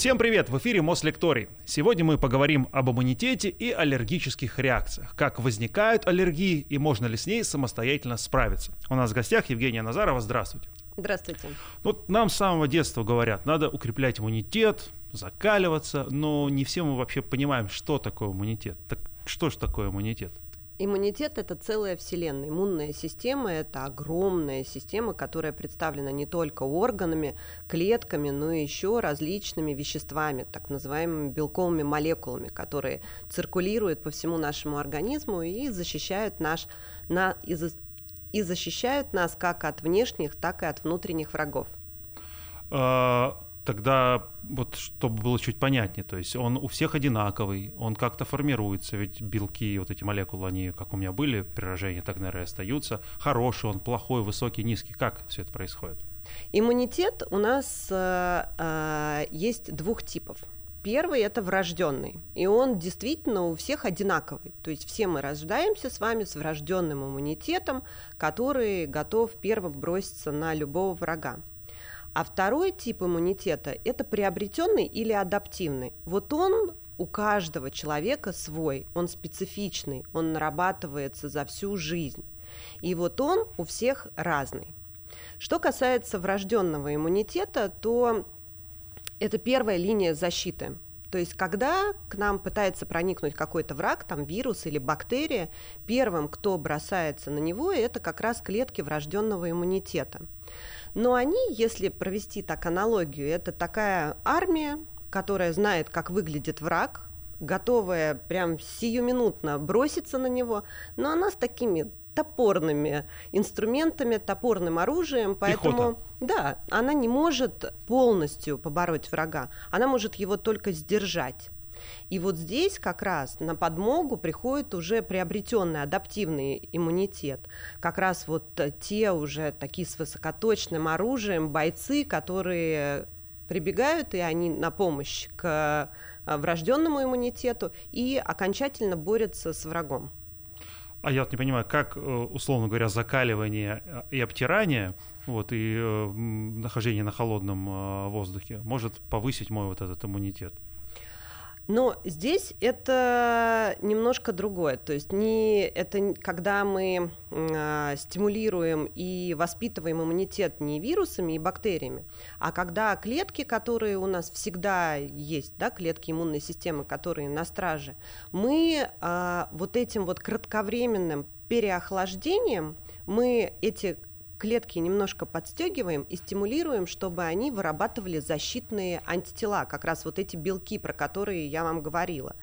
Всем привет! В эфире Мослекторий. Сегодня мы поговорим об иммунитете и аллергических реакциях. Как возникают аллергии и можно ли с ней самостоятельно справиться. У нас в гостях Евгения Назарова. Здравствуйте. Здравствуйте. Вот нам с самого детства говорят, надо укреплять иммунитет, закаливаться, но не все мы вообще понимаем, что такое иммунитет. Так что же такое иммунитет? Иммунитет – это целая вселенная. Иммунная система – это огромная система, которая представлена не только органами, клетками, но и еще различными веществами, так называемыми белковыми молекулами, которые циркулируют по всему нашему организму и защищают, наш, на, и, защищают нас как от внешних, так и от внутренних врагов. А, тогда вот чтобы было чуть понятнее, то есть он у всех одинаковый, он как-то формируется, ведь белки, вот эти молекулы, они, как у меня были при рождении, так, наверное, остаются. Хороший он, плохой, высокий, низкий, как все это происходит? Иммунитет у нас э, э, есть двух типов. Первый это врожденный, и он действительно у всех одинаковый. То есть все мы рождаемся с вами с врожденным иммунитетом, который готов первым броситься на любого врага. А второй тип иммунитета – это приобретенный или адаптивный. Вот он у каждого человека свой, он специфичный, он нарабатывается за всю жизнь. И вот он у всех разный. Что касается врожденного иммунитета, то это первая линия защиты. То есть, когда к нам пытается проникнуть какой-то враг, там вирус или бактерия, первым, кто бросается на него, это как раз клетки врожденного иммунитета. Но они, если провести так аналогию, это такая армия, которая знает, как выглядит враг, готовая прям сиюминутно броситься на него, но она с такими топорными инструментами, топорным оружием, поэтому Пехота. да, она не может полностью побороть врага, она может его только сдержать. И вот здесь как раз на подмогу приходит уже приобретенный адаптивный иммунитет. Как раз вот те уже такие с высокоточным оружием бойцы, которые прибегают, и они на помощь к э, врожденному иммунитету и окончательно борются с врагом. А я вот не понимаю, как, э, условно говоря, закаливание э, и обтирание, вот, и э, нахождение на холодном воздухе может повысить мой вот этот иммунитет? Но здесь это немножко другое. То есть не это когда мы э, стимулируем и воспитываем иммунитет не вирусами и бактериями, а когда клетки, которые у нас всегда есть, да, клетки иммунной системы, которые на страже, мы э, вот этим вот кратковременным переохлаждением мы эти клетки немножко подстегиваем и стимулируем, чтобы они вырабатывали защитные антитела, как раз вот эти белки, про которые я вам говорила.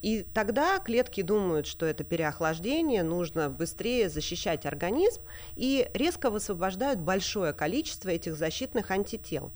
И тогда клетки думают, что это переохлаждение, нужно быстрее защищать организм, и резко высвобождают большое количество этих защитных антител.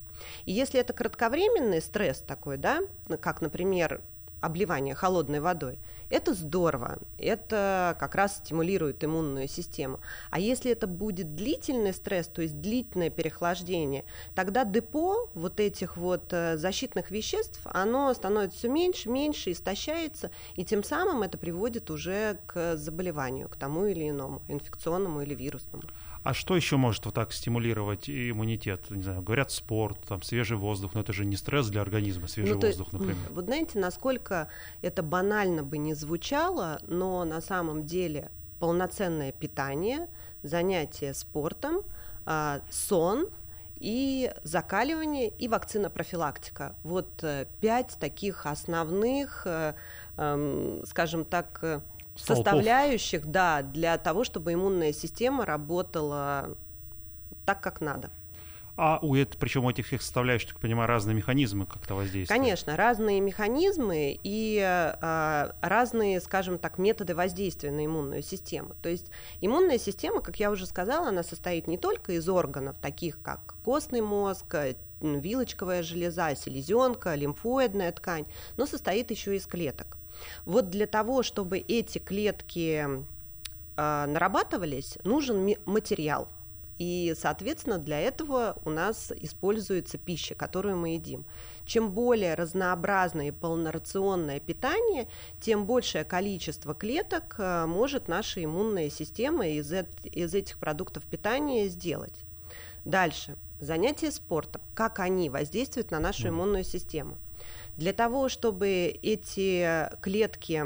И если это кратковременный стресс такой, да, как, например, обливание холодной водой, это здорово, это как раз стимулирует иммунную систему. А если это будет длительный стресс, то есть длительное переохлаждение, тогда депо вот этих вот э, защитных веществ, оно становится все меньше, меньше, истощается, и тем самым это приводит уже к заболеванию, к тому или иному, инфекционному или вирусному. А что еще может вот так стимулировать иммунитет? Не знаю, говорят спорт, там свежий воздух, но это же не стресс для организма, свежий ну, воздух, то, например. Вот знаете, насколько это банально бы не звучало, но на самом деле полноценное питание, занятие спортом, а, сон и закаливание и вакцина профилактика. Вот э, пять таких основных, э, эм, скажем так, э, Столпов. составляющих, да, для того, чтобы иммунная система работала так, как надо. А у это, причем у этих всех составляющих, так понимаю, разные механизмы как-то воздействия. Конечно, разные механизмы и э, разные, скажем так, методы воздействия на иммунную систему. То есть иммунная система, как я уже сказала, она состоит не только из органов, таких как костный мозг, вилочковая железа, селезенка, лимфоидная ткань, но состоит еще из клеток. Вот для того, чтобы эти клетки э, нарабатывались, нужен материал. И, соответственно, для этого у нас используется пища, которую мы едим. Чем более разнообразное и полнорационное питание, тем большее количество клеток э, может наша иммунная система из, из этих продуктов питания сделать. Дальше. Занятия спортом. Как они воздействуют на нашу иммунную систему. Для того, чтобы эти клетки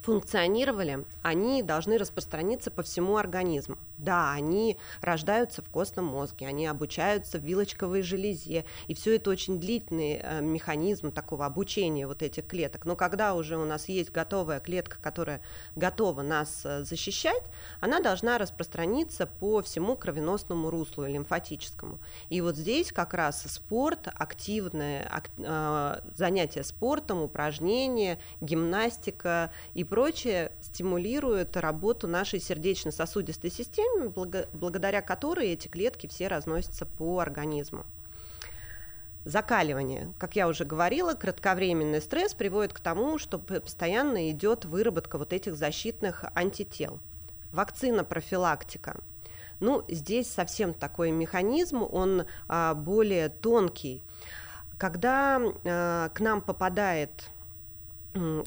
функционировали, они должны распространиться по всему организму. Да, они рождаются в костном мозге, они обучаются в вилочковой железе, и все это очень длительный э, механизм такого обучения вот этих клеток. Но когда уже у нас есть готовая клетка, которая готова нас э, защищать, она должна распространиться по всему кровеносному руслу и лимфатическому. И вот здесь как раз спорт, активное ак, э, занятие спортом, упражнения, гимнастика и прочее стимулируют работу нашей сердечно-сосудистой системы, благодаря которой эти клетки все разносятся по организму. Закаливание. Как я уже говорила, кратковременный стресс приводит к тому, что постоянно идет выработка вот этих защитных антител. Вакцина, профилактика. Ну, здесь совсем такой механизм, он а, более тонкий. Когда а, к нам попадает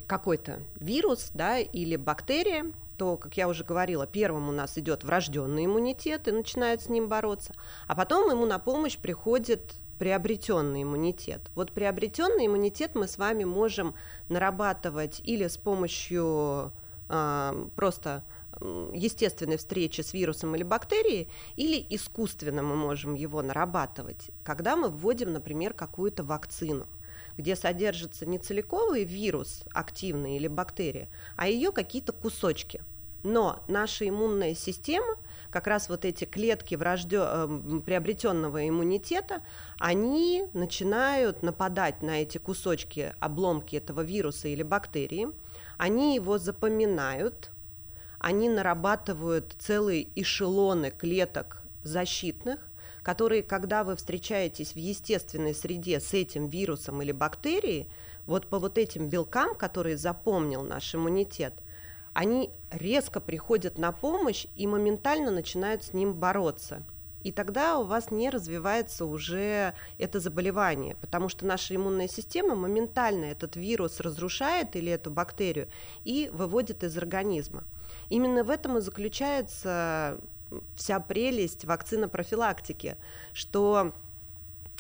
какой-то вирус да, или бактерия, то, как я уже говорила, первым у нас идет врожденный иммунитет и начинает с ним бороться, а потом ему на помощь приходит приобретенный иммунитет. Вот приобретенный иммунитет мы с вами можем нарабатывать или с помощью э, просто естественной встречи с вирусом или бактерией, или искусственно мы можем его нарабатывать, когда мы вводим, например, какую-то вакцину где содержится не целиковый вирус активный или бактерия, а ее какие-то кусочки. Но наша иммунная система, как раз вот эти клетки врождё... Э, приобретенного иммунитета, они начинают нападать на эти кусочки, обломки этого вируса или бактерии, они его запоминают, они нарабатывают целые эшелоны клеток защитных, которые, когда вы встречаетесь в естественной среде с этим вирусом или бактерией, вот по вот этим белкам, которые запомнил наш иммунитет – они резко приходят на помощь и моментально начинают с ним бороться. И тогда у вас не развивается уже это заболевание, потому что наша иммунная система моментально этот вирус разрушает или эту бактерию и выводит из организма. Именно в этом и заключается вся прелесть вакцины профилактики, что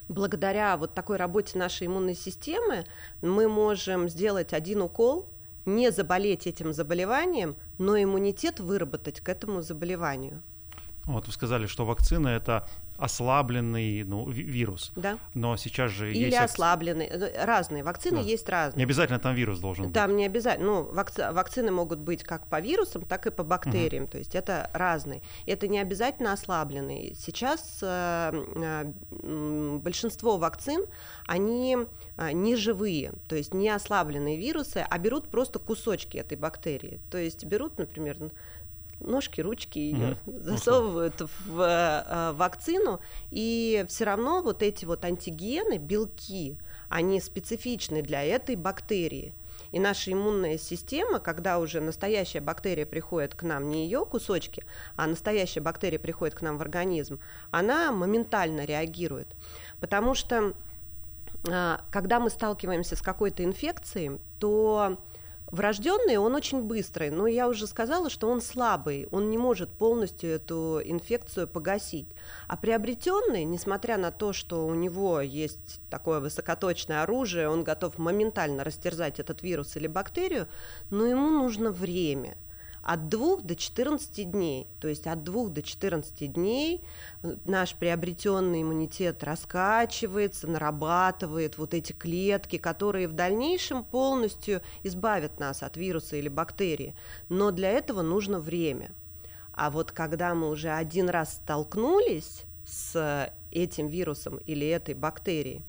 благодаря вот такой работе нашей иммунной системы мы можем сделать один укол, не заболеть этим заболеванием, но иммунитет выработать к этому заболеванию. Вот вы сказали, что вакцина это ослабленный ну, вирус. Да. Но сейчас же Или есть... ослабленный. Э, разные. Вакцины да. есть разные. Не обязательно там вирус должен быть. Там не обязательно. Ну, вакци... вакцины могут быть как по вирусам, так и по бактериям. Угу. То есть это разные. Это не обязательно ослабленный. Сейчас э, э, большинство вакцин, они э, не живые, то есть не ослабленные вирусы, а берут просто кусочки этой бактерии. То есть берут, например, ножки, ручки ее угу. засовывают в э, вакцину, и все равно вот эти вот антигены, белки, они специфичны для этой бактерии. И наша иммунная система, когда уже настоящая бактерия приходит к нам, не ее кусочки, а настоящая бактерия приходит к нам в организм, она моментально реагирует. Потому что э, когда мы сталкиваемся с какой-то инфекцией, то Врожденный он очень быстрый, но я уже сказала, что он слабый, он не может полностью эту инфекцию погасить. А приобретенный, несмотря на то, что у него есть такое высокоточное оружие, он готов моментально растерзать этот вирус или бактерию, но ему нужно время – от 2 до 14 дней. То есть от 2 до 14 дней э, наш приобретенный иммунитет раскачивается, нарабатывает вот эти клетки, которые в дальнейшем полностью избавят нас от вируса или бактерии. Но для этого нужно время. А вот когда мы уже один раз столкнулись с этим вирусом или этой бактерией,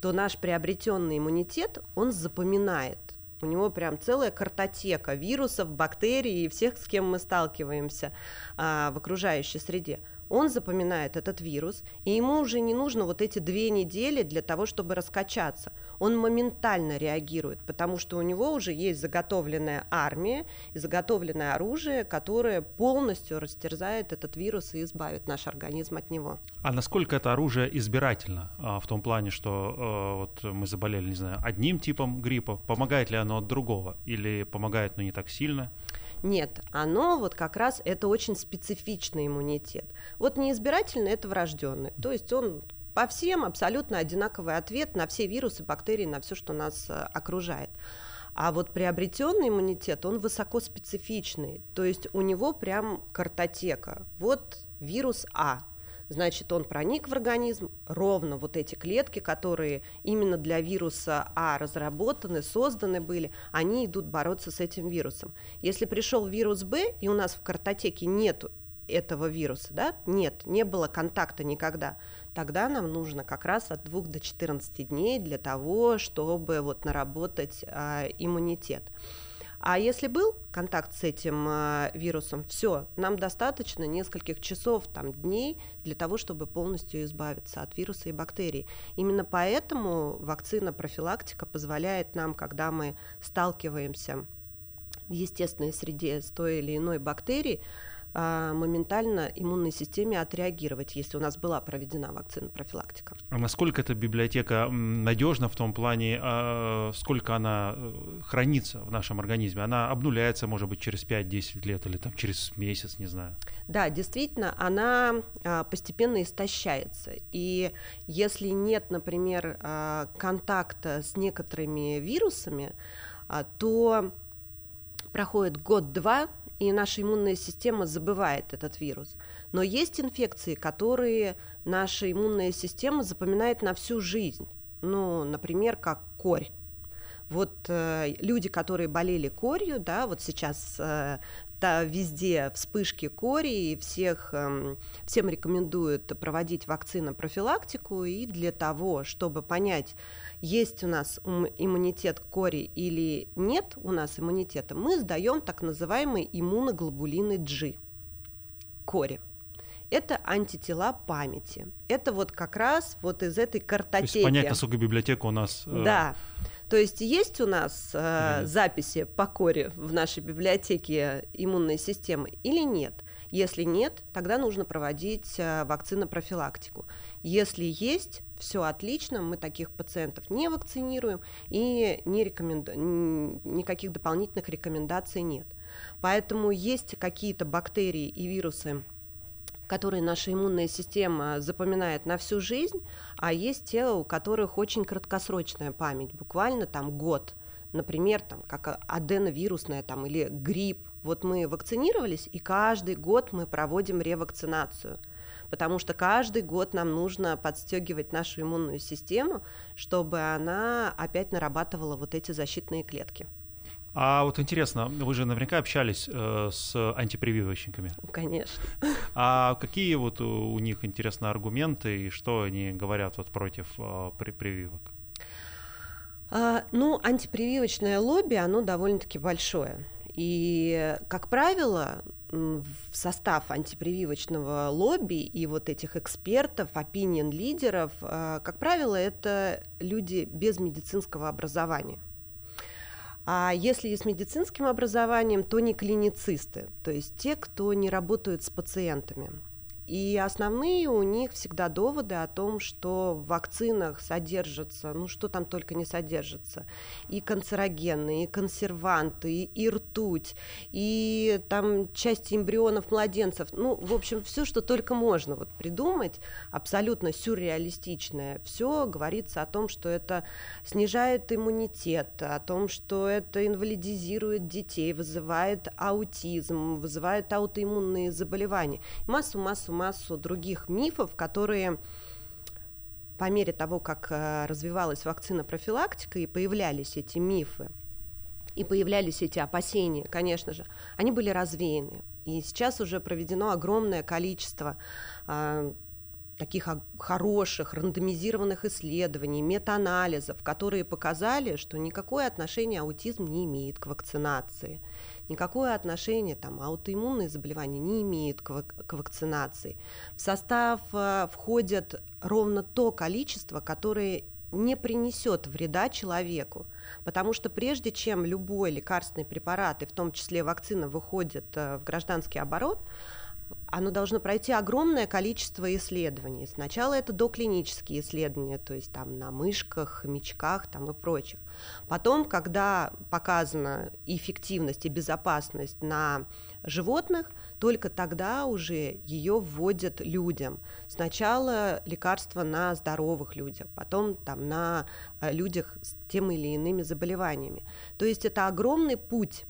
то наш приобретенный иммунитет, он запоминает у него прям целая картотека вирусов, бактерий и всех, с кем мы сталкиваемся а, в окружающей среде он запоминает этот вирус, и ему уже не нужно вот эти две недели для того, чтобы раскачаться. Он моментально реагирует, потому что у него уже есть заготовленная армия и заготовленное оружие, которое полностью растерзает этот вирус и избавит наш организм от него. А насколько это оружие избирательно? А, в том плане, что а, вот мы заболели, не знаю, одним типом гриппа, помогает ли оно от другого? Или помогает, но не так сильно? Нет, оно вот как раз это очень специфичный иммунитет. Вот неизбирательный это врожденный, то есть он по всем абсолютно одинаковый ответ на все вирусы, бактерии, на все, что нас э, окружает. А вот приобретенный иммунитет, он высокоспецифичный, то есть у него прям картотека. Вот вирус А, значит, он проник в организм, ровно вот эти клетки, которые именно для вируса А разработаны, созданы были, они идут бороться с этим вирусом. Если пришел вирус Б, и у нас в картотеке нету этого вируса, да, нет, не было контакта никогда, тогда нам нужно как раз от 2 до 14 дней для того, чтобы вот наработать а, иммунитет. А если был контакт с этим э, вирусом, все, нам достаточно нескольких часов, там, дней для того, чтобы полностью избавиться от вируса и бактерий. Именно поэтому вакцина профилактика позволяет нам, когда мы сталкиваемся в естественной среде с той или иной бактерией, моментально иммунной системе отреагировать, если у нас была проведена вакцина профилактика. А насколько эта библиотека надежна в том плане, а, сколько она э, хранится в нашем организме? Она обнуляется, может быть, через 5-10 лет или там через месяц, не знаю. Да, действительно, она постепенно истощается. И если нет, например, контакта с некоторыми вирусами, то проходит год-два, и наша иммунная система забывает этот вирус. Но есть инфекции, которые наша иммунная система запоминает на всю жизнь. Ну, например, как корь. Вот э, люди, которые болели корью, да, вот сейчас э, да, везде вспышки кори, и всех, э, всем рекомендуют проводить вакцину профилактику, и для того, чтобы понять, есть у нас иммунитет к кори или нет у нас иммунитета, мы сдаем так называемые иммуноглобулины G кори. Это антитела памяти. Это вот как раз вот из этой картотеки. То есть понять, насколько библиотека у нас... Э... То есть есть у нас э, записи по коре в нашей библиотеке иммунной системы или нет? Если нет, тогда нужно проводить э, вакцинопрофилактику. Если есть, все отлично, мы таких пациентов не вакцинируем и не рекоменду... никаких дополнительных рекомендаций нет. Поэтому есть какие-то бактерии и вирусы, которые наша иммунная система запоминает на всю жизнь, а есть те, у которых очень краткосрочная память, буквально там год. Например, там, как аденовирусная там, или грипп. Вот мы вакцинировались, и каждый год мы проводим ревакцинацию потому что каждый год нам нужно подстегивать нашу иммунную систему, чтобы она опять нарабатывала вот эти защитные клетки. А вот интересно, вы же наверняка общались э, с антипрививочниками. Конечно. А какие вот у, у них, интересно, аргументы и что они говорят вот против э, при, прививок? А, ну, антипрививочное лобби, оно довольно-таки большое. И, как правило, в состав антипрививочного лобби и вот этих экспертов, опинион лидеров, э, как правило, это люди без медицинского образования. А если и с медицинским образованием, то не клиницисты, то есть те, кто не работают с пациентами. И основные у них всегда доводы о том, что в вакцинах содержатся, ну что там только не содержится, и канцерогены, и консерванты, и, и ртуть, и там части эмбрионов младенцев, ну, в общем, все, что только можно вот придумать, абсолютно сюрреалистичное, все говорится о том, что это снижает иммунитет, о том, что это инвалидизирует детей, вызывает аутизм, вызывает аутоиммунные заболевания, массу-массу массу других мифов, которые по мере того, как э, развивалась вакцина профилактика и появлялись эти мифы, и появлялись эти опасения, конечно же, они были развеяны. И сейчас уже проведено огромное количество а, таких хороших рандомизированных исследований, метаанализов, которые показали, что никакое отношение аутизм не имеет к вакцинации никакое отношение там, аутоиммунные заболевания не имеют к, к вакцинации. В состав э, входит ровно то количество, которое не принесет вреда человеку. Потому что прежде чем любой лекарственный препарат, и в том числе вакцина, выходит э, в гражданский оборот, оно должно пройти огромное количество исследований. Сначала это доклинические исследования, то есть там на мышках, хомячках там и прочих. Потом, когда показана эффективность и безопасность на животных, только тогда уже ее вводят людям. Сначала лекарства на здоровых людях, потом там на э, людях с тем или иными заболеваниями. То есть это огромный путь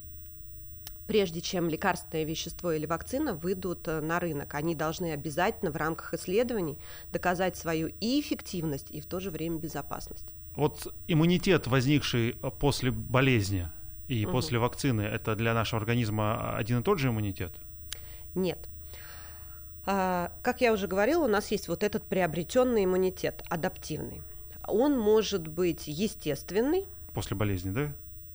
прежде чем лекарственное вещество или вакцина выйдут э, на рынок. Они должны обязательно в рамках исследований доказать свою и эффективность, и в то же время безопасность. Вот иммунитет, возникший э, после болезни и угу. после вакцины, это для нашего организма один и тот же иммунитет? Нет. А, как я уже говорила, у нас есть вот этот приобретенный иммунитет, адаптивный. Он может быть естественный. После болезни, да?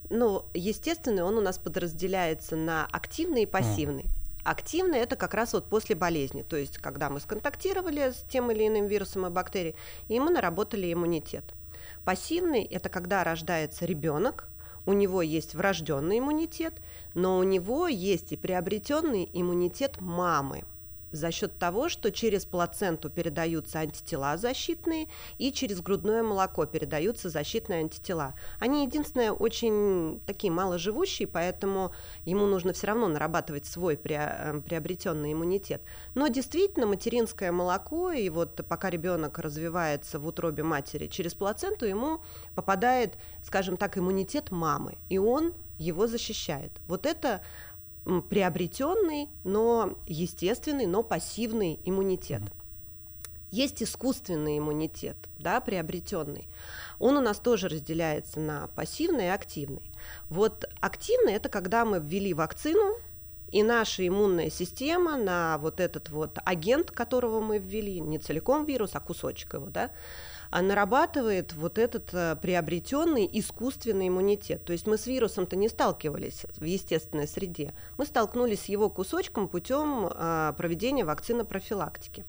Ну, естественно, он у нас подразделяется на активный и пассивный. Активный это как раз вот после болезни, то есть когда мы сконтактировали с тем или иным вирусом и бактерией, и мы наработали иммунитет. Пассивный это когда рождается ребенок, у него есть врожденный иммунитет, но у него есть и приобретенный иммунитет мамы за счет того, что через плаценту передаются антитела защитные и через грудное молоко передаются защитные антитела. Они единственные очень такие маложивущие, поэтому ему нужно все равно нарабатывать свой э, приобретенный иммунитет. Но действительно материнское молоко, и вот пока ребенок развивается в утробе матери через плаценту, ему попадает, скажем так, иммунитет мамы, и он его защищает. Вот это приобретенный, но естественный, но пассивный иммунитет. Есть искусственный иммунитет, да, приобретенный. Он у нас тоже разделяется на пассивный и активный. Вот активный это когда мы ввели вакцину, и наша иммунная система на вот этот вот агент, которого мы ввели, не целиком вирус, а кусочек его, да, нарабатывает вот этот э, приобретенный искусственный иммунитет. То есть мы с вирусом-то не сталкивались в естественной среде, мы столкнулись с его кусочком путем а, проведения вакцины профилактики.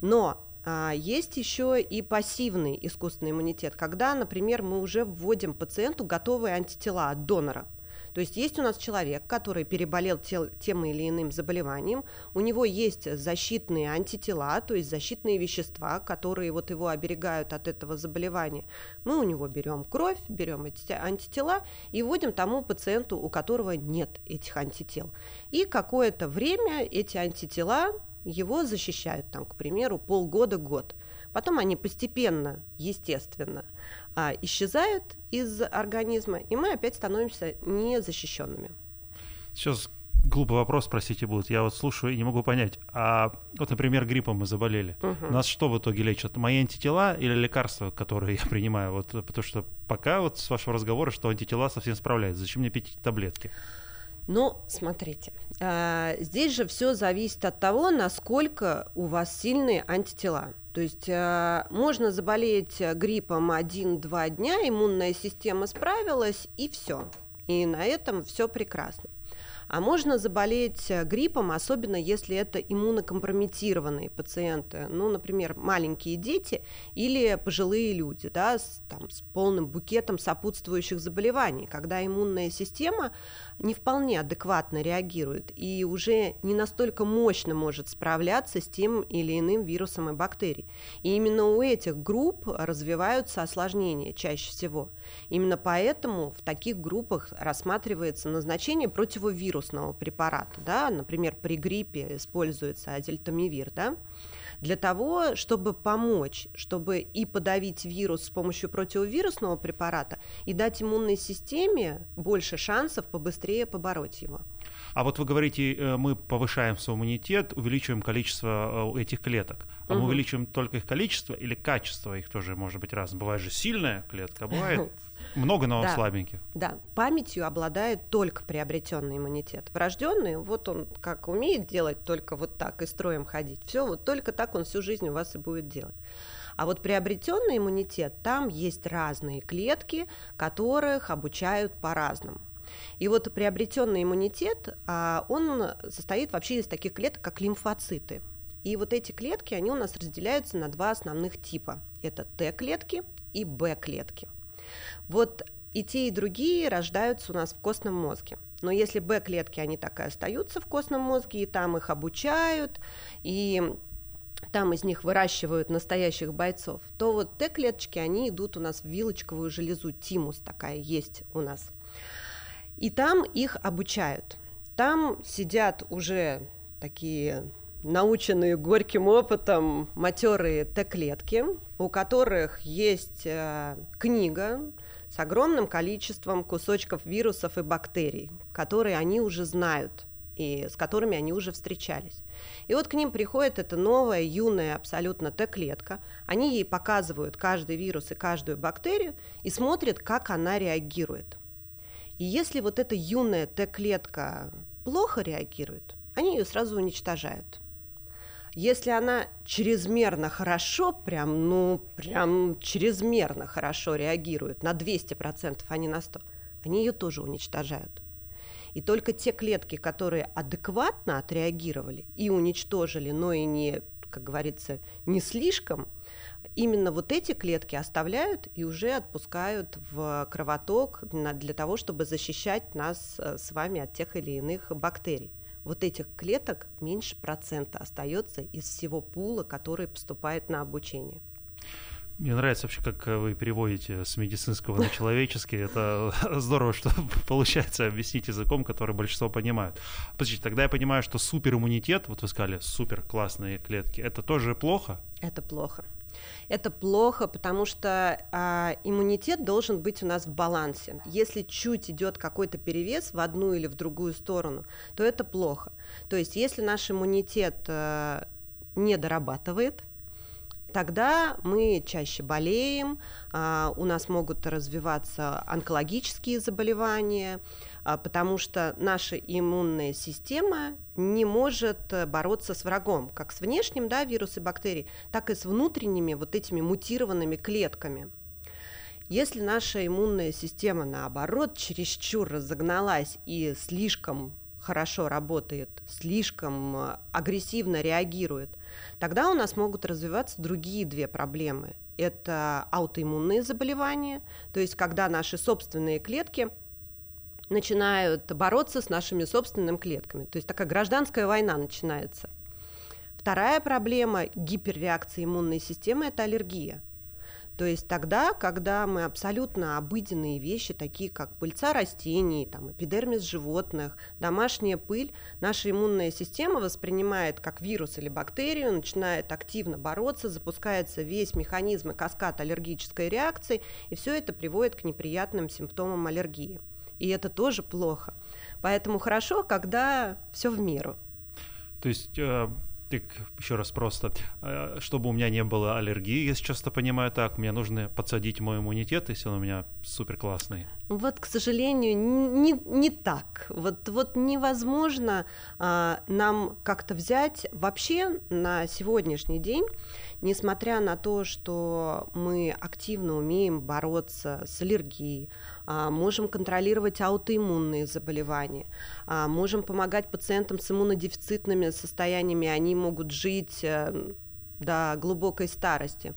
Но а, есть еще и пассивный искусственный иммунитет, когда, например, мы уже вводим пациенту готовые антитела от донора – то есть есть у нас человек, который переболел тел, тем или иным заболеванием, у него есть защитные антитела, то есть защитные вещества, которые вот его оберегают от этого заболевания. Мы у него берем кровь, берем эти антитела и вводим тому пациенту, у которого нет этих антител. И какое-то время эти антитела его защищают, там, к примеру, полгода-год. Потом они постепенно, естественно, а, исчезают из организма, и мы опять становимся незащищенными. Сейчас глупый вопрос, спросите будут. Я вот слушаю и не могу понять. А вот, например, гриппом мы заболели. Угу. Нас что в итоге лечат? Мои антитела или лекарства, которые я принимаю? Вот, потому что пока вот с вашего разговора, что антитела совсем справляются. Зачем мне пить таблетки? Ну, смотрите, а, здесь же все зависит от того, насколько у вас сильные антитела. То есть а, можно заболеть гриппом один-два дня, иммунная система справилась, и все. И на этом все прекрасно. А можно заболеть э, гриппом, особенно если это иммунокомпрометированные пациенты, ну, например, маленькие дети или пожилые люди, да, с, там, с полным букетом сопутствующих заболеваний, когда иммунная система не вполне адекватно реагирует и уже не настолько мощно может справляться с тем или иным вирусом и бактерией. И именно у этих групп развиваются осложнения чаще всего. Именно поэтому в таких группах рассматривается назначение противовирусного вирусного препарата, да, например, при гриппе используется азельтамивир, да, для того, чтобы помочь, чтобы и подавить вирус с помощью противовирусного препарата, и дать иммунной системе больше шансов побыстрее побороть его. А вот вы говорите, э, мы повышаем свой иммунитет, увеличиваем количество э, этих клеток. А угу. мы увеличиваем только их количество или качество их тоже может быть разным. Бывает же сильная клетка, бывает много, но да, слабеньких. Да, памятью обладает только приобретенный иммунитет. Врожденный, вот он как умеет делать только вот так и строем ходить. Все, вот только так он всю жизнь у вас и будет делать. А вот приобретенный иммунитет, там есть разные клетки, которых обучают по-разному. И вот приобретенный иммунитет, а, он состоит вообще из таких клеток, как лимфоциты. И вот эти клетки, они у нас разделяются на два основных типа. Это Т-клетки и Б-клетки. Вот и те, и другие рождаются у нас в костном мозге. Но если Б-клетки, они так и остаются в костном мозге, и там их обучают, и там из них выращивают настоящих бойцов, то вот Т-клеточки, они идут у нас в вилочковую железу, тимус такая есть у нас. И там их обучают. Там сидят уже такие наученные горьким опытом матерые Т-клетки, у которых есть э, книга с огромным количеством кусочков вирусов и бактерий, которые они уже знают и с которыми они уже встречались. И вот к ним приходит эта новая, юная абсолютно Т-клетка. Они ей показывают каждый вирус и каждую бактерию и смотрят, как она реагирует. И если вот эта юная Т-клетка плохо реагирует, они ее сразу уничтожают. Если она чрезмерно хорошо, прям, ну, прям чрезмерно хорошо реагирует, на 200%, а не на 100%, они ее тоже уничтожают. И только те клетки, которые адекватно отреагировали и уничтожили, но и не, как говорится, не слишком, именно вот эти клетки оставляют и уже отпускают в кровоток для того, чтобы защищать нас э, с вами от тех или иных бактерий вот этих клеток меньше процента остается из всего пула, который поступает на обучение. Мне нравится вообще, как вы переводите с медицинского на человеческий. Это здорово, что получается объяснить языком, который большинство понимают. Подождите, тогда я понимаю, что супериммунитет, вот вы сказали, супер классные клетки, это тоже плохо? Это плохо. Это плохо, потому что а, иммунитет должен быть у нас в балансе. Если чуть идет какой-то перевес в одну или в другую сторону, то это плохо. То есть, если наш иммунитет а, не дорабатывает, тогда мы чаще болеем, а, у нас могут развиваться онкологические заболевания, потому что наша иммунная система не может э, бороться с врагом, как с внешним, да, вирусы, бактерии, так и с внутренними вот этими мутированными клетками. Если наша иммунная система, наоборот, чересчур разогналась и слишком хорошо работает, слишком э, агрессивно реагирует, тогда у нас могут развиваться другие две проблемы. Это аутоиммунные заболевания, то есть когда наши собственные клетки начинают бороться с нашими собственными клетками. То есть такая гражданская война начинается. Вторая проблема гиперреакции иммунной системы – это аллергия. То есть тогда, когда мы абсолютно обыденные вещи, такие как пыльца растений, там, эпидермис животных, домашняя пыль, наша иммунная система воспринимает как вирус или бактерию, начинает активно бороться, запускается весь механизм и каскад аллергической реакции, и все это приводит к неприятным симптомам аллергии. И это тоже плохо. Поэтому хорошо, когда все в меру. То есть э, так, еще раз просто, э, чтобы у меня не было аллергии, я сейчас это понимаю так, мне нужно подсадить мой иммунитет, если он у меня супер классный. Вот, к сожалению, не, не так. Вот, вот невозможно а, нам как-то взять вообще на сегодняшний день, несмотря на то, что мы активно умеем бороться с аллергией, можем контролировать аутоиммунные заболевания, а, можем помогать пациентам с иммунодефицитными состояниями, они могут жить э, до глубокой старости.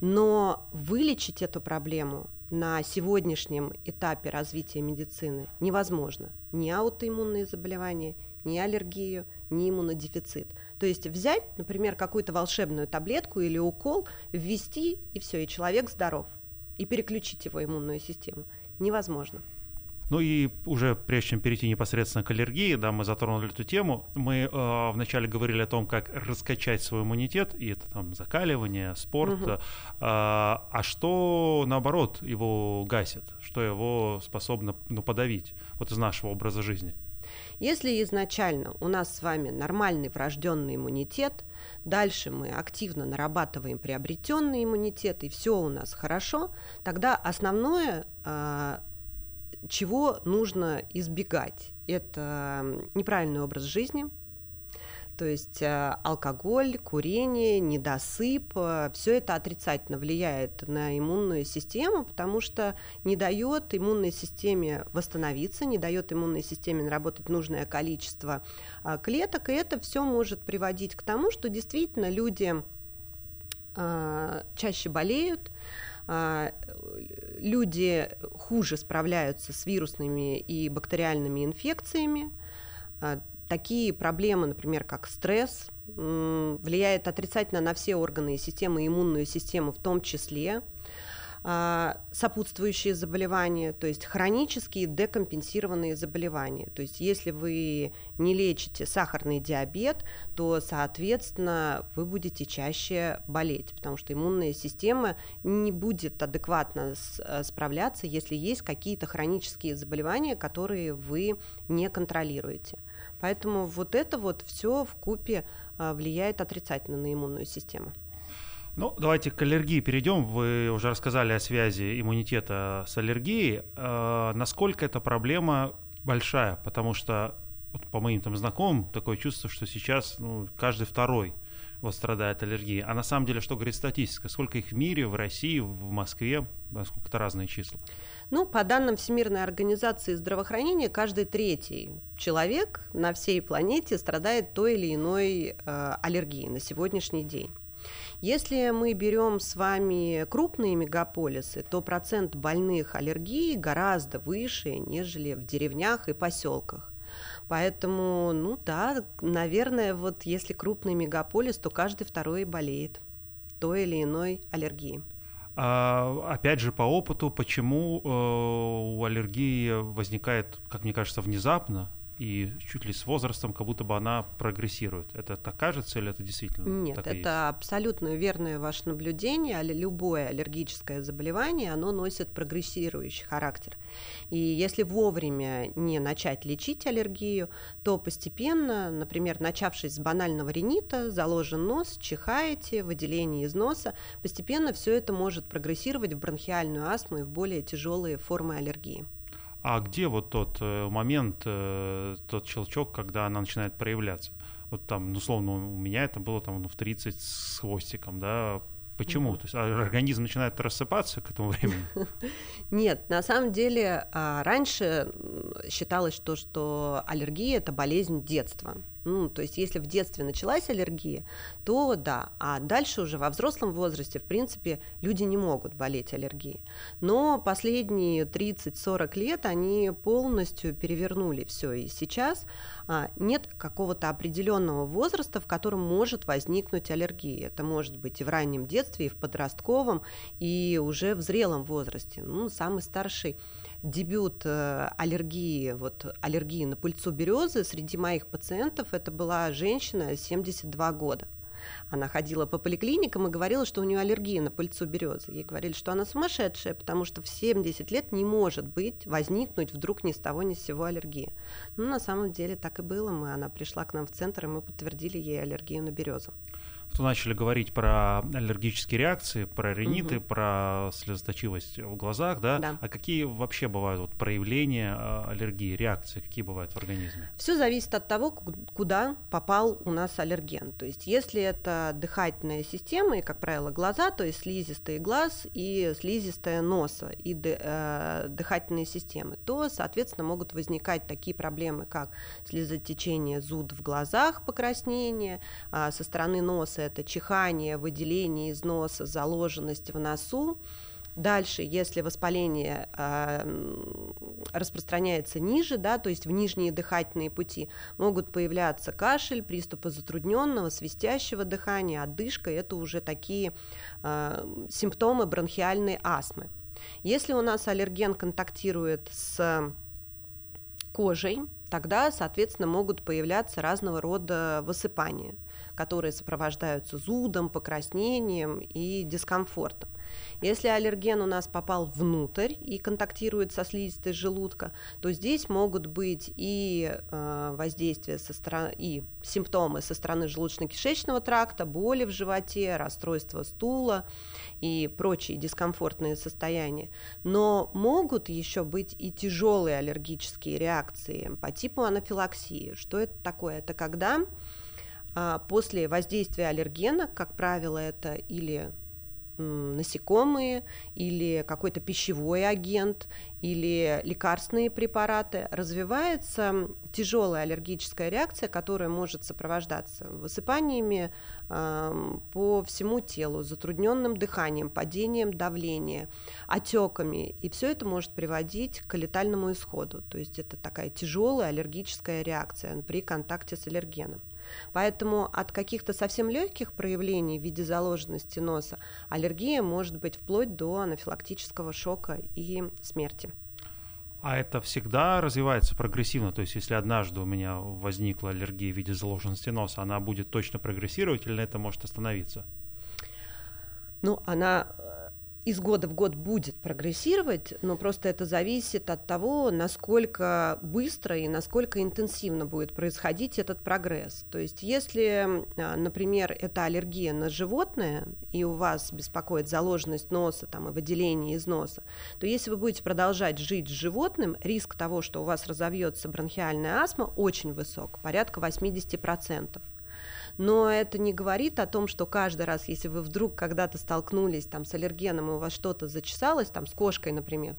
Но вылечить эту проблему на сегодняшнем этапе развития медицины невозможно. Ни аутоиммунные заболевания, ни аллергию, ни иммунодефицит. То есть взять, например, какую-то волшебную таблетку или укол, ввести, и все, и человек здоров. И переключить его иммунную систему невозможно. Ну и уже прежде чем перейти непосредственно к аллергии, да, мы затронули эту тему. Мы э, вначале говорили о том, как раскачать свой иммунитет, и это там закаливание, спорт. Угу. Э, а что наоборот его гасит, что его способно ну, подавить вот из нашего образа жизни? Если изначально у нас с вами нормальный врожденный иммунитет, дальше мы активно нарабатываем приобретенный иммунитет, и все у нас хорошо, тогда основное, а, чего нужно избегать, это неправильный образ жизни, то есть э, алкоголь, курение, недосып, э, все это отрицательно влияет на иммунную систему, потому что не дает иммунной системе восстановиться, не дает иммунной системе наработать нужное количество а, клеток, и это все может приводить к тому, что действительно люди а, чаще болеют, А, люди хуже справляются с вирусными и бактериальными инфекциями. Такие проблемы, например, как стресс, влияет отрицательно на все органы и системы, иммунную систему в том числе. А, сопутствующие заболевания, то есть хронические декомпенсированные заболевания. То есть если вы не лечите сахарный диабет, то, соответственно, вы будете чаще болеть, потому что иммунная система не будет адекватно э, справляться, если есть какие-то хронические заболевания, которые вы не контролируете. Поэтому вот это вот все в купе а, влияет отрицательно на иммунную систему. Ну, давайте к аллергии перейдем. Вы уже рассказали о связи иммунитета с аллергией. Э, насколько эта проблема большая? Потому что вот по моим там знакомым такое чувство, что сейчас ну, каждый второй вот страдает аллергией. А на самом деле, что говорит статистика? Сколько их в мире, в России, в Москве? Насколько это разные числа? Ну, по данным Всемирной организации здравоохранения, каждый третий человек на всей планете страдает той или иной э, аллергией на сегодняшний день. Если мы берем с вами крупные мегаполисы, то процент больных аллергией гораздо выше, нежели в деревнях и поселках. Поэтому, ну да, наверное, вот если крупный мегаполис, то каждый второй болеет той или иной аллергией. А, опять же, по опыту, почему э, у аллергии возникает, как мне кажется, внезапно, и чуть ли с возрастом как будто бы она прогрессирует. Это так кажется или это действительно Нет, так это абсолютно верное ваше наблюдение. Любое аллергическое заболевание, оно носит прогрессирующий характер. И если вовремя не начать лечить аллергию, то постепенно, например, начавшись с банального ринита, заложен нос, чихаете, выделение из носа, постепенно все это может прогрессировать в бронхиальную астму и в более тяжелые формы аллергии. А где вот тот э, момент, э, тот щелчок, когда она начинает проявляться? Вот там, ну, условно, у меня это было там ну, в 30 с хвостиком, да, Почему? Mm-hmm. То есть а организм начинает рассыпаться к этому времени? Нет, на самом деле а, раньше считалось, что, что аллергия это болезнь детства. Ну, то есть, если в детстве началась аллергия, то да, а дальше уже во взрослом возрасте, в принципе, люди не могут болеть аллергией. Но последние 30-40 лет они полностью перевернули все, и сейчас а, нет какого-то определенного возраста, в котором может возникнуть аллергия. Это может быть и в раннем детстве, и в подростковом, и уже в зрелом возрасте. Ну, самый старший дебют э, аллергии, вот аллергии на пыльцу березы среди моих пациентов это была женщина 72 года. Она ходила по поликлиникам и говорила, что у нее аллергия на пыльцу березы. Ей говорили, что она сумасшедшая, потому что в 70 лет не может быть, возникнуть вдруг ни с того ни с сего аллергия. Ну, на самом деле так и было. Мы, она пришла к нам в центр, и мы подтвердили ей аллергию на березу то начали говорить про аллергические реакции, про риниты, угу. про слезоточивость в глазах, да? да? А какие вообще бывают вот проявления а, аллергии, реакции, какие бывают в организме? Все зависит от того, куда попал у нас аллерген. То есть, если это дыхательная система, и, как правило, глаза, то есть слизистый глаз и слизистая носа и э, дыхательные системы, то, соответственно, могут возникать такие проблемы, как слезотечение, зуд в глазах, покраснение, э, со стороны носа это чихание, выделение из носа, заложенность в носу. Дальше, если воспаление э, распространяется ниже, да, то есть в нижние дыхательные пути, могут появляться кашель, приступы затрудненного, свистящего дыхания, одышка. Это уже такие э, симптомы бронхиальной астмы. Если у нас аллерген контактирует с кожей, тогда, соответственно, могут появляться разного рода высыпания которые сопровождаются зудом, покраснением и дискомфортом. Если аллерген у нас попал внутрь и контактирует со слизистой желудка, то здесь могут быть и э, воздействия со стороны, и симптомы со стороны желудочно-кишечного тракта, боли в животе, расстройство стула и прочие дискомфортные состояния. Но могут еще быть и тяжелые аллергические реакции по типу анафилаксии. Что это такое? Это когда после воздействия аллергена, как правило, это или насекомые или какой-то пищевой агент или лекарственные препараты, развивается тяжелая аллергическая реакция, которая может сопровождаться высыпаниями э, по всему телу, затрудненным дыханием, падением давления, отеками. И все это может приводить к летальному исходу. То есть это такая тяжелая аллергическая реакция при контакте с аллергеном. Поэтому от каких-то совсем легких проявлений в виде заложенности носа аллергия может быть вплоть до анафилактического шока и смерти. А это всегда развивается прогрессивно? То есть если однажды у меня возникла аллергия в виде заложенности носа, она будет точно прогрессировать или на это может остановиться? Ну, она из года в год будет прогрессировать, но просто это зависит от того, насколько быстро и насколько интенсивно будет происходить этот прогресс. То есть если, а, например, это аллергия на животное, и у вас беспокоит заложенность носа там, и выделение из носа, то если вы будете продолжать жить с животным, риск того, что у вас разовьется бронхиальная астма, очень высок, порядка 80% но это не говорит о том, что каждый раз, если вы вдруг когда-то столкнулись там с аллергеном и у вас что-то зачесалось, там с кошкой, например,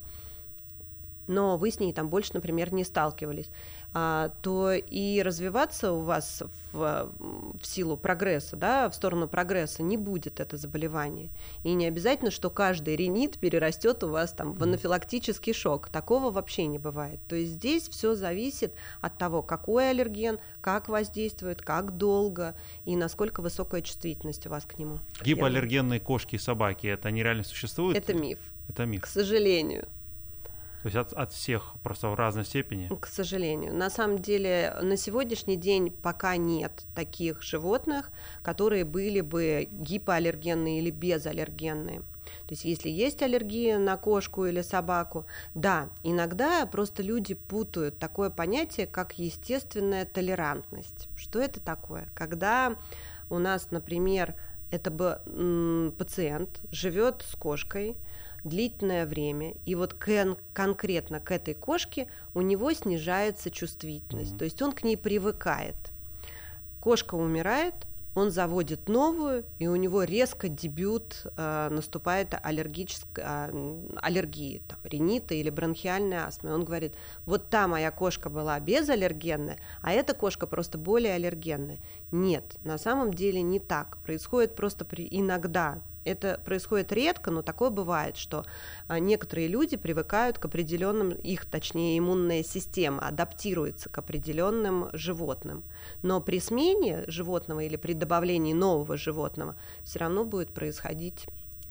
но вы с ней там больше, например, не сталкивались, а, то и развиваться у вас в, в силу прогресса, да, в сторону прогресса не будет это заболевание. И не обязательно, что каждый ринит перерастет у вас там в анафилактический шок. Такого вообще не бывает. То есть здесь все зависит от того, какой аллерген, как воздействует, как долго и насколько высокая чувствительность у вас к нему. Гипоаллергенные кошки и собаки, это они реально существуют? Это миф. Это миф. К сожалению. То есть от, от всех просто в разной степени? К сожалению. На самом деле на сегодняшний день пока нет таких животных, которые были бы гипоаллергенные или безаллергенные. То есть если есть аллергия на кошку или собаку, да, иногда просто люди путают такое понятие, как естественная толерантность. Что это такое? Когда у нас, например, это бы пациент живет с кошкой, длительное время, и вот кон- конкретно к этой кошке у него снижается чувствительность, mm-hmm. то есть он к ней привыкает. Кошка умирает, он заводит новую, и у него резко дебют э, наступает аллергическая э, аллергия, там, ринита или бронхиальная астма. Он говорит, вот та моя кошка была безаллергенная, а эта кошка просто более аллергенная. Нет, на самом деле не так. Происходит просто при, иногда это происходит редко, но такое бывает, что а, некоторые люди привыкают к определенным, их, точнее, иммунная система адаптируется к определенным животным. Но при смене животного или при добавлении нового животного все равно будет происходить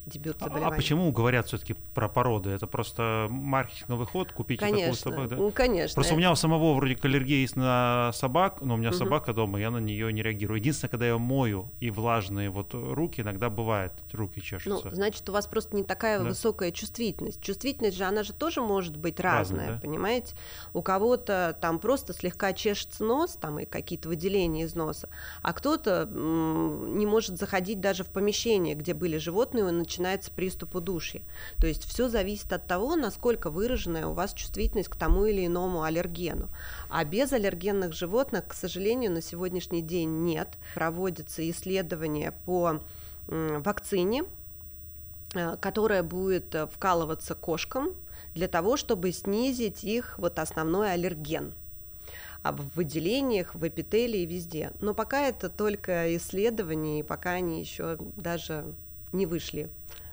дебют заболевания. А почему говорят все-таки про породы? Это просто маркетинговый ход, купить конечно, такую собаку, да? Ну, конечно. Просто у меня у самого вроде аллергия есть на собак, но у меня угу. собака дома, я на нее не реагирую. Единственное, когда я мою и влажные вот руки, иногда бывает, руки чешутся. Ну, значит, у вас просто не такая да? высокая чувствительность. Чувствительность же, она же тоже может быть разная, разная да? понимаете? У кого-то там просто слегка чешется нос, там и какие-то выделения из носа, а кто-то м- не может заходить даже в помещение, где были животные, он начинается приступ удушья. То есть все зависит от того, насколько выраженная у вас чувствительность к тому или иному аллергену. А без аллергенных животных, к сожалению, на сегодняшний день нет. Проводятся исследования по вакцине, э, которая будет э, вкалываться кошкам для того, чтобы снизить их вот основной аллерген об выделениях в эпителии везде. Но пока это только исследования, и пока они еще даже не вышли.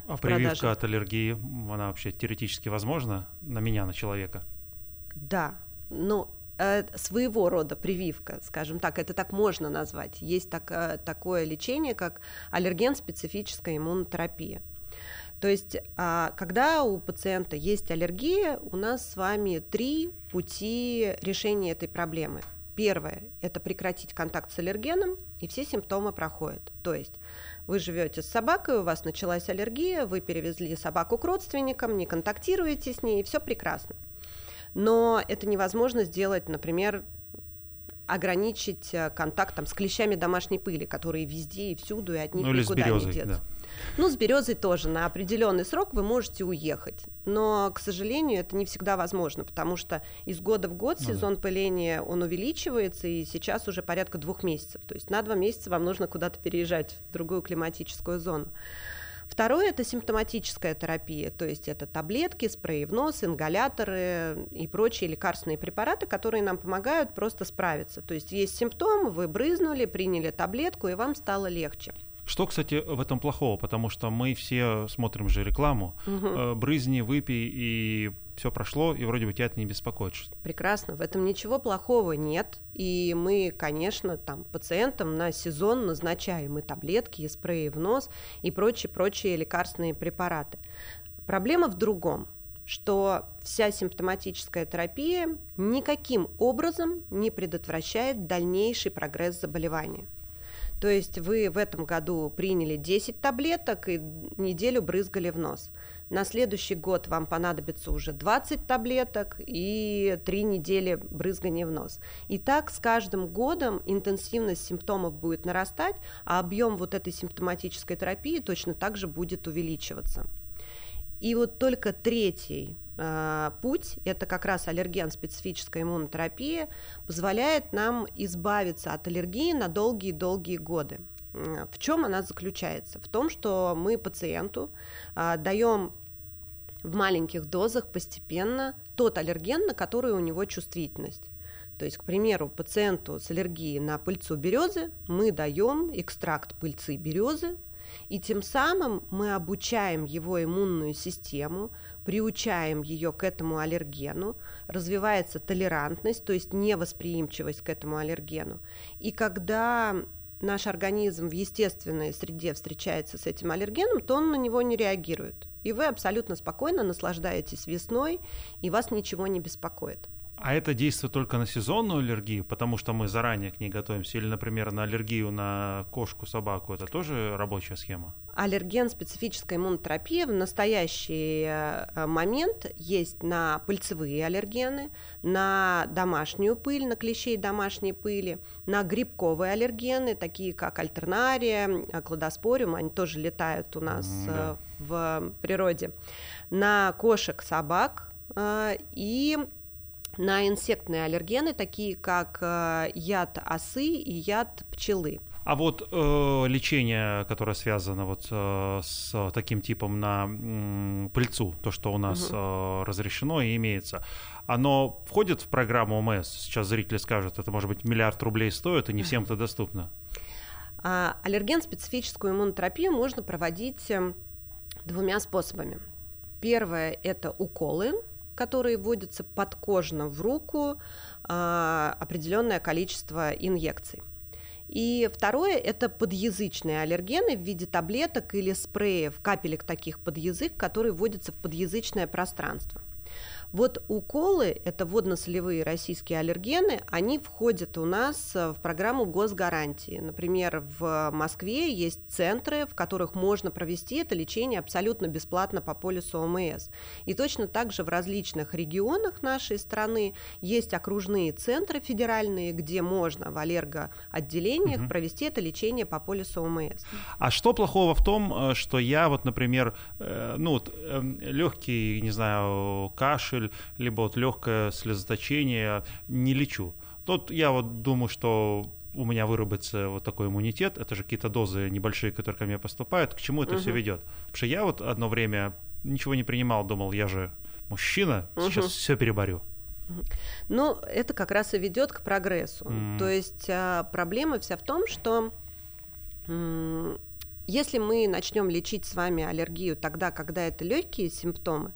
А прививка от аллергии, она вообще теоретически возможна на меня, на человека? Да, но э, своего рода прививка, скажем так, это так можно назвать. Есть так, э, такое лечение, как аллерген-специфическая иммунотерапия. То есть, э, когда у пациента есть аллергия, у нас с вами три пути решения этой проблемы. Первое – это прекратить контакт с аллергеном, и все симптомы проходят. То есть вы живете с собакой, у вас началась аллергия, вы перевезли собаку к родственникам, не контактируете с ней, и все прекрасно. Но это невозможно сделать, например, ограничить э, контакт там, с клещами домашней пыли, которые везде и всюду, и от них ну, никуда березой, не деться. Да. Ну, с березой тоже на определенный срок вы можете уехать. Но, к сожалению, это не всегда возможно, потому что из года в год ну, сезон да. пыления он увеличивается, и сейчас уже порядка двух месяцев. То есть на два месяца вам нужно куда-то переезжать в другую климатическую зону. Второе – это симптоматическая терапия, то есть это таблетки, спреи в нос, ингаляторы и прочие лекарственные препараты, которые нам помогают просто справиться. То есть есть симптом, вы брызнули, приняли таблетку, и вам стало легче. Что, кстати, в этом плохого? Потому что мы все смотрим же рекламу. Угу. Брызни, выпей, и все прошло, и вроде бы тебя это не беспокоит. Прекрасно, в этом ничего плохого нет. И мы, конечно, там пациентам на сезон назначаем и таблетки, и спреи в нос, и прочие-прочие лекарственные препараты. Проблема в другом что вся симптоматическая терапия никаким образом не предотвращает дальнейший прогресс заболевания. То есть вы в этом году приняли 10 таблеток и неделю брызгали в нос. На следующий год вам понадобится уже 20 таблеток и 3 недели брызгания в нос. И так с каждым годом интенсивность симптомов будет нарастать, а объем вот этой симптоматической терапии точно так же будет увеличиваться. И вот только третий э, путь, это как раз аллерген-специфическая иммунотерапия, позволяет нам избавиться от аллергии на долгие-долгие годы. В чем она заключается? В том, что мы пациенту э, даем в маленьких дозах постепенно тот аллерген, на который у него чувствительность. То есть, к примеру, пациенту с аллергией на пыльцу березы мы даем экстракт пыльцы березы, и тем самым мы обучаем его иммунную систему, приучаем ее к этому аллергену, развивается толерантность, то есть невосприимчивость к этому аллергену. И когда наш организм в естественной среде встречается с этим аллергеном, то он на него не реагирует. И вы абсолютно спокойно наслаждаетесь весной, и вас ничего не беспокоит. А это действует только на сезонную аллергию, потому что мы заранее к ней готовимся? Или, например, на аллергию на кошку, собаку? Это тоже рабочая схема? Аллерген специфическая иммунотерапия в настоящий э, момент есть на пыльцевые аллергены, на домашнюю пыль, на клещей домашней пыли, на грибковые аллергены, такие как альтернария, кладоспориум, они тоже летают у нас да. Э, в природе, на кошек, собак э, и на инсектные аллергены, такие как э, яд осы и яд пчелы. А вот э, лечение, которое связано вот э, с таким типом на э, пыльцу, то, что у нас угу. э, разрешено и имеется, оно входит в программу ОМС? Сейчас зрители скажут, это может быть миллиард рублей стоит, и не всем это доступно. А, аллерген-специфическую иммунотерапию можно проводить эм, двумя способами. Первое – это уколы, которые вводятся подкожно в руку а, определенное количество инъекций. И второе – это подъязычные аллергены в виде таблеток или спреев, капелек таких под язык, которые вводятся в подъязычное пространство – вот уколы, это водно-солевые российские аллергены, они входят у нас э, в программу госгарантии. Например, в Москве есть центры, в которых можно провести это лечение абсолютно бесплатно по полису ОМС. И точно так же в различных регионах нашей страны есть окружные центры федеральные, где можно в аллергоотделениях угу. провести это лечение по полису ОМС. А что плохого в том, э, что я вот, например, э, ну, вот, эм, легкий, не знаю, кашель, кашель, либо вот легкое слезоточение, не лечу. Тут я вот думаю, что у меня выработается вот такой иммунитет, это же какие-то дозы небольшие, которые ко мне поступают, к чему это угу. все ведет? Потому что я вот одно время ничего не принимал, думал, я же мужчина, сейчас угу. все переборю. Ну, это как раз и ведет к прогрессу. Mm. То есть а, проблема вся в том, что если мы начнем лечить с вами аллергию тогда, когда это легкие симптомы,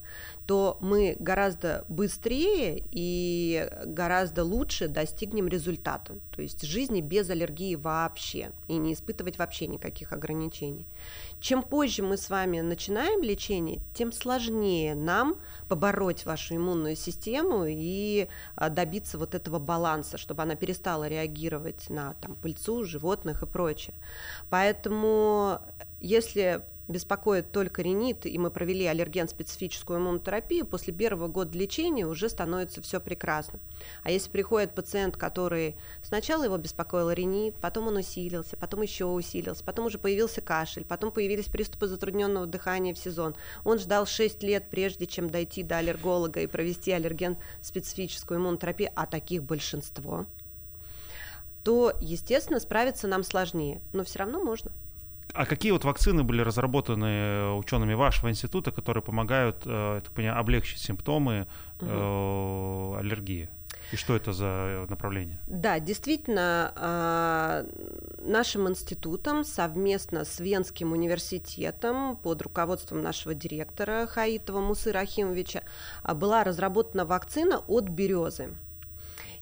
то мы гораздо быстрее и гораздо лучше достигнем результата. То есть жизни без аллергии вообще и не испытывать вообще никаких ограничений. Чем позже мы с вами начинаем лечение, тем сложнее нам побороть вашу иммунную систему и а, добиться вот этого баланса, чтобы она перестала реагировать на там, пыльцу, животных и прочее. Поэтому если беспокоит только ринит, и мы провели аллерген-специфическую иммунотерапию, после первого года лечения уже становится все прекрасно. А если приходит пациент, который сначала его беспокоил ринит, потом он усилился, потом еще усилился, потом уже появился кашель, потом появились приступы затрудненного дыхания в сезон, он ждал 6 лет, прежде чем дойти до аллерголога и провести аллерген-специфическую иммунотерапию, а таких большинство, то, естественно, справиться нам сложнее, но все равно можно. А какие вот вакцины были разработаны учеными вашего института, которые помогают, э, я так понимаю, облегчить симптомы угу. аллергии? И что это за направление? Да, действительно, а, нашим институтом совместно с Венским университетом под руководством нашего директора Хаитова Мусыра Ахимовича а, была разработана вакцина от березы.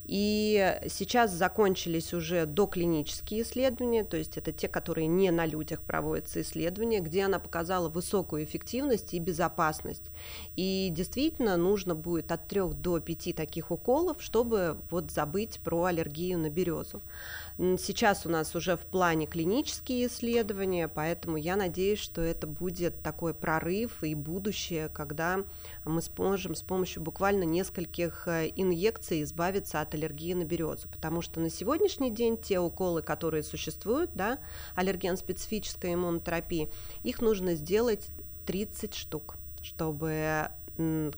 И сейчас закончились уже доклинические исследования, то есть это те, которые не на людях проводятся исследования, где она показала высокую эффективность и безопасность. И действительно нужно будет от 3 до 5 таких уколов, чтобы вот забыть про аллергию на березу. Сейчас у нас уже в плане клинические исследования, поэтому я надеюсь, что это будет такой прорыв и будущее, когда мы сможем с помощью буквально нескольких э, инъекций избавиться от аллергии на березу, потому что на сегодняшний день те уколы, которые существуют, да, аллерген-специфической иммунотерапии, их нужно сделать 30 штук, чтобы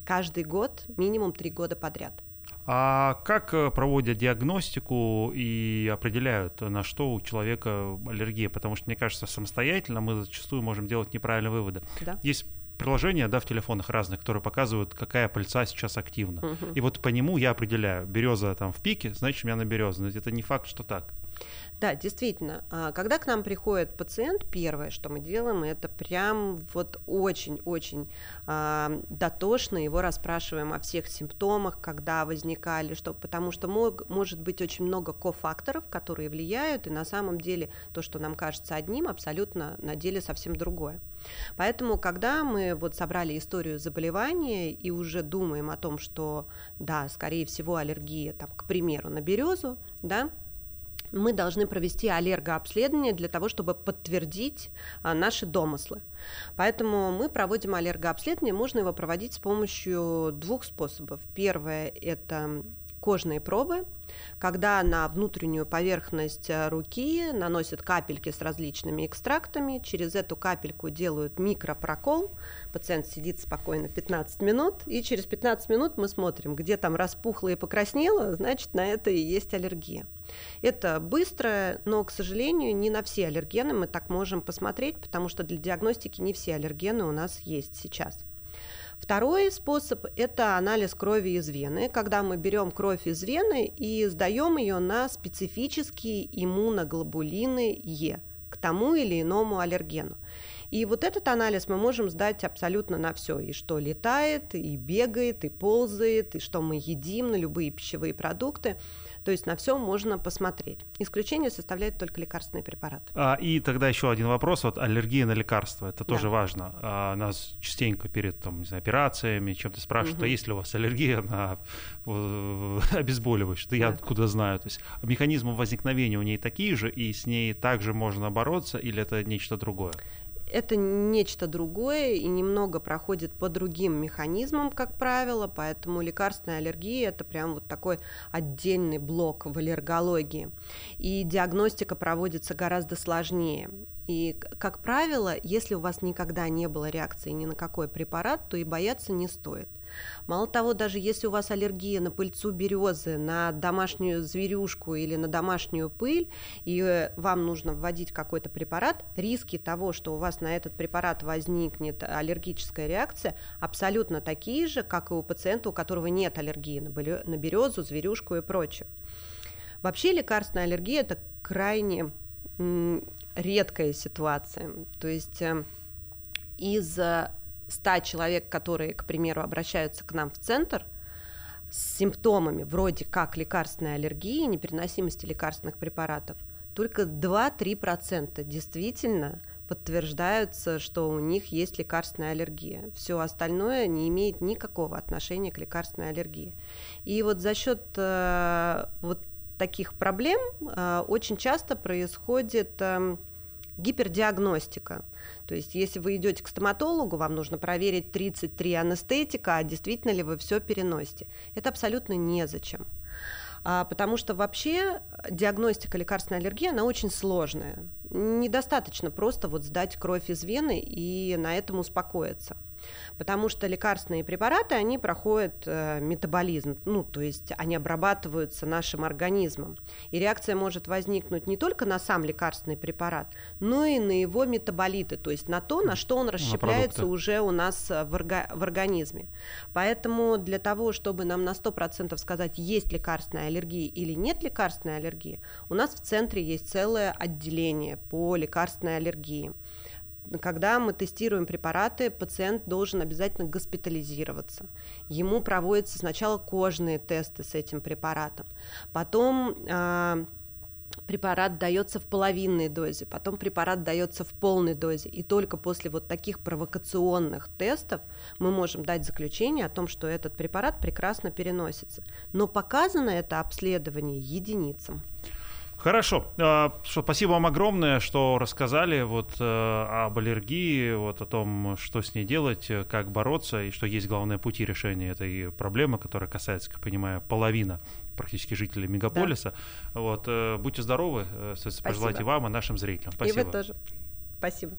каждый год минимум 3 года подряд. А как э, проводят диагностику и определяют, на что у человека аллергия? Потому что, мне кажется, самостоятельно мы зачастую можем делать неправильные выводы. Да. Есть приложения, да, в телефонах разных, которые показывают, какая пыльца сейчас активна. Угу. И вот по нему я определяю, береза там в пике, значит, у меня на береза. Но это не факт, что так. Да, действительно. А, когда к нам приходит пациент, первое, что мы делаем, это прям вот очень-очень э, дотошно его расспрашиваем о всех симптомах, когда возникали, что, потому что мог, может быть очень много кофакторов, которые влияют, и на самом деле то, что нам кажется одним, абсолютно на деле совсем другое. Поэтому, когда мы вот собрали историю заболевания и уже думаем о том, что, да, скорее всего, аллергия, там, к примеру, на березу, да, мы должны провести аллергообследование для того, чтобы подтвердить а, наши домыслы. Поэтому мы проводим аллергообследование, можно его проводить с помощью двух способов. Первое – это кожные пробы, когда на внутреннюю поверхность э, руки наносят капельки с различными экстрактами, через эту капельку делают микропрокол, пациент сидит спокойно 15 минут, и через 15 минут мы смотрим, где там распухло и покраснело, значит, на это и есть аллергия. Это быстро, но, к сожалению, не на все аллергены мы так можем посмотреть, потому что для диагностики не все аллергены у нас есть сейчас. Второй способ – это анализ крови из вены, когда мы берем кровь из вены и сдаем ее на специфические иммуноглобулины Е к тому или иному аллергену. И вот этот анализ мы можем сдать абсолютно на все, и что летает, и бегает, и ползает, и что мы едим, на любые пищевые продукты. То есть на все можно посмотреть. Исключение составляет только лекарственные препараты. А, и тогда еще один вопрос. Вот аллергия на лекарства, это тоже да. важно. А, нас частенько перед там, не знаю, операциями чем-то спрашивают, угу. а есть ли у вас аллергия на обезболивающее? Да, я откуда знаю. То есть механизмы возникновения у ней такие же, и с ней также можно бороться, или это нечто другое? Это нечто другое и немного проходит по другим механизмам, как правило, поэтому лекарственная аллергия это прям вот такой отдельный блок в аллергологии. И диагностика проводится гораздо сложнее. И, как правило, если у вас никогда не было реакции ни на какой препарат, то и бояться не стоит. Мало того, даже если у вас аллергия на пыльцу березы, на домашнюю зверюшку или на домашнюю пыль, и э, вам нужно вводить какой-то препарат, риски того, что у вас на этот препарат возникнет аллергическая реакция, абсолютно такие же, как и у пациента, у которого нет аллергии на березу, зверюшку и прочее. Вообще лекарственная аллергия – это крайне редкая ситуация. То есть э, из 100 человек, которые, к примеру, обращаются к нам в центр с симптомами вроде как лекарственной аллергии, непереносимости лекарственных препаратов, только 2-3% действительно подтверждаются, что у них есть лекарственная аллергия. Все остальное не имеет никакого отношения к лекарственной аллергии. И вот за счет э, вот таких проблем э, очень часто происходит э, гипердиагностика. То есть, если вы идете к стоматологу, вам нужно проверить 33 анестетика, а действительно ли вы все переносите. Это абсолютно незачем. А, потому что вообще диагностика лекарственной аллергии, она очень сложная. Недостаточно просто вот сдать кровь из вены и на этом успокоиться. Потому что лекарственные препараты, они проходят э, метаболизм, ну, то есть они обрабатываются нашим организмом. И реакция может возникнуть не только на сам лекарственный препарат, но и на его метаболиты, то есть на то, на что он расщепляется уже у нас э, в, орга- в организме. Поэтому для того, чтобы нам на 100% сказать, есть лекарственная аллергия или нет лекарственной аллергии, у нас в центре есть целое отделение по лекарственной аллергии когда мы тестируем препараты, пациент должен обязательно госпитализироваться. Ему проводятся сначала кожные тесты с этим препаратом, потом э, препарат дается в половинной дозе, потом препарат дается в полной дозе. И только после вот таких провокационных тестов мы можем дать заключение о том, что этот препарат прекрасно переносится. Но показано это обследование единицам. Хорошо. А, что, спасибо вам огромное, что рассказали вот э, об аллергии, вот о том, что с ней делать, как бороться, и что есть главные пути решения этой проблемы, которая касается, как понимаю, половина практически жителей мегаполиса. Да. Вот, э, будьте здоровы, э, пожелайте вам и нашим зрителям. Спасибо. И вы тоже. Спасибо.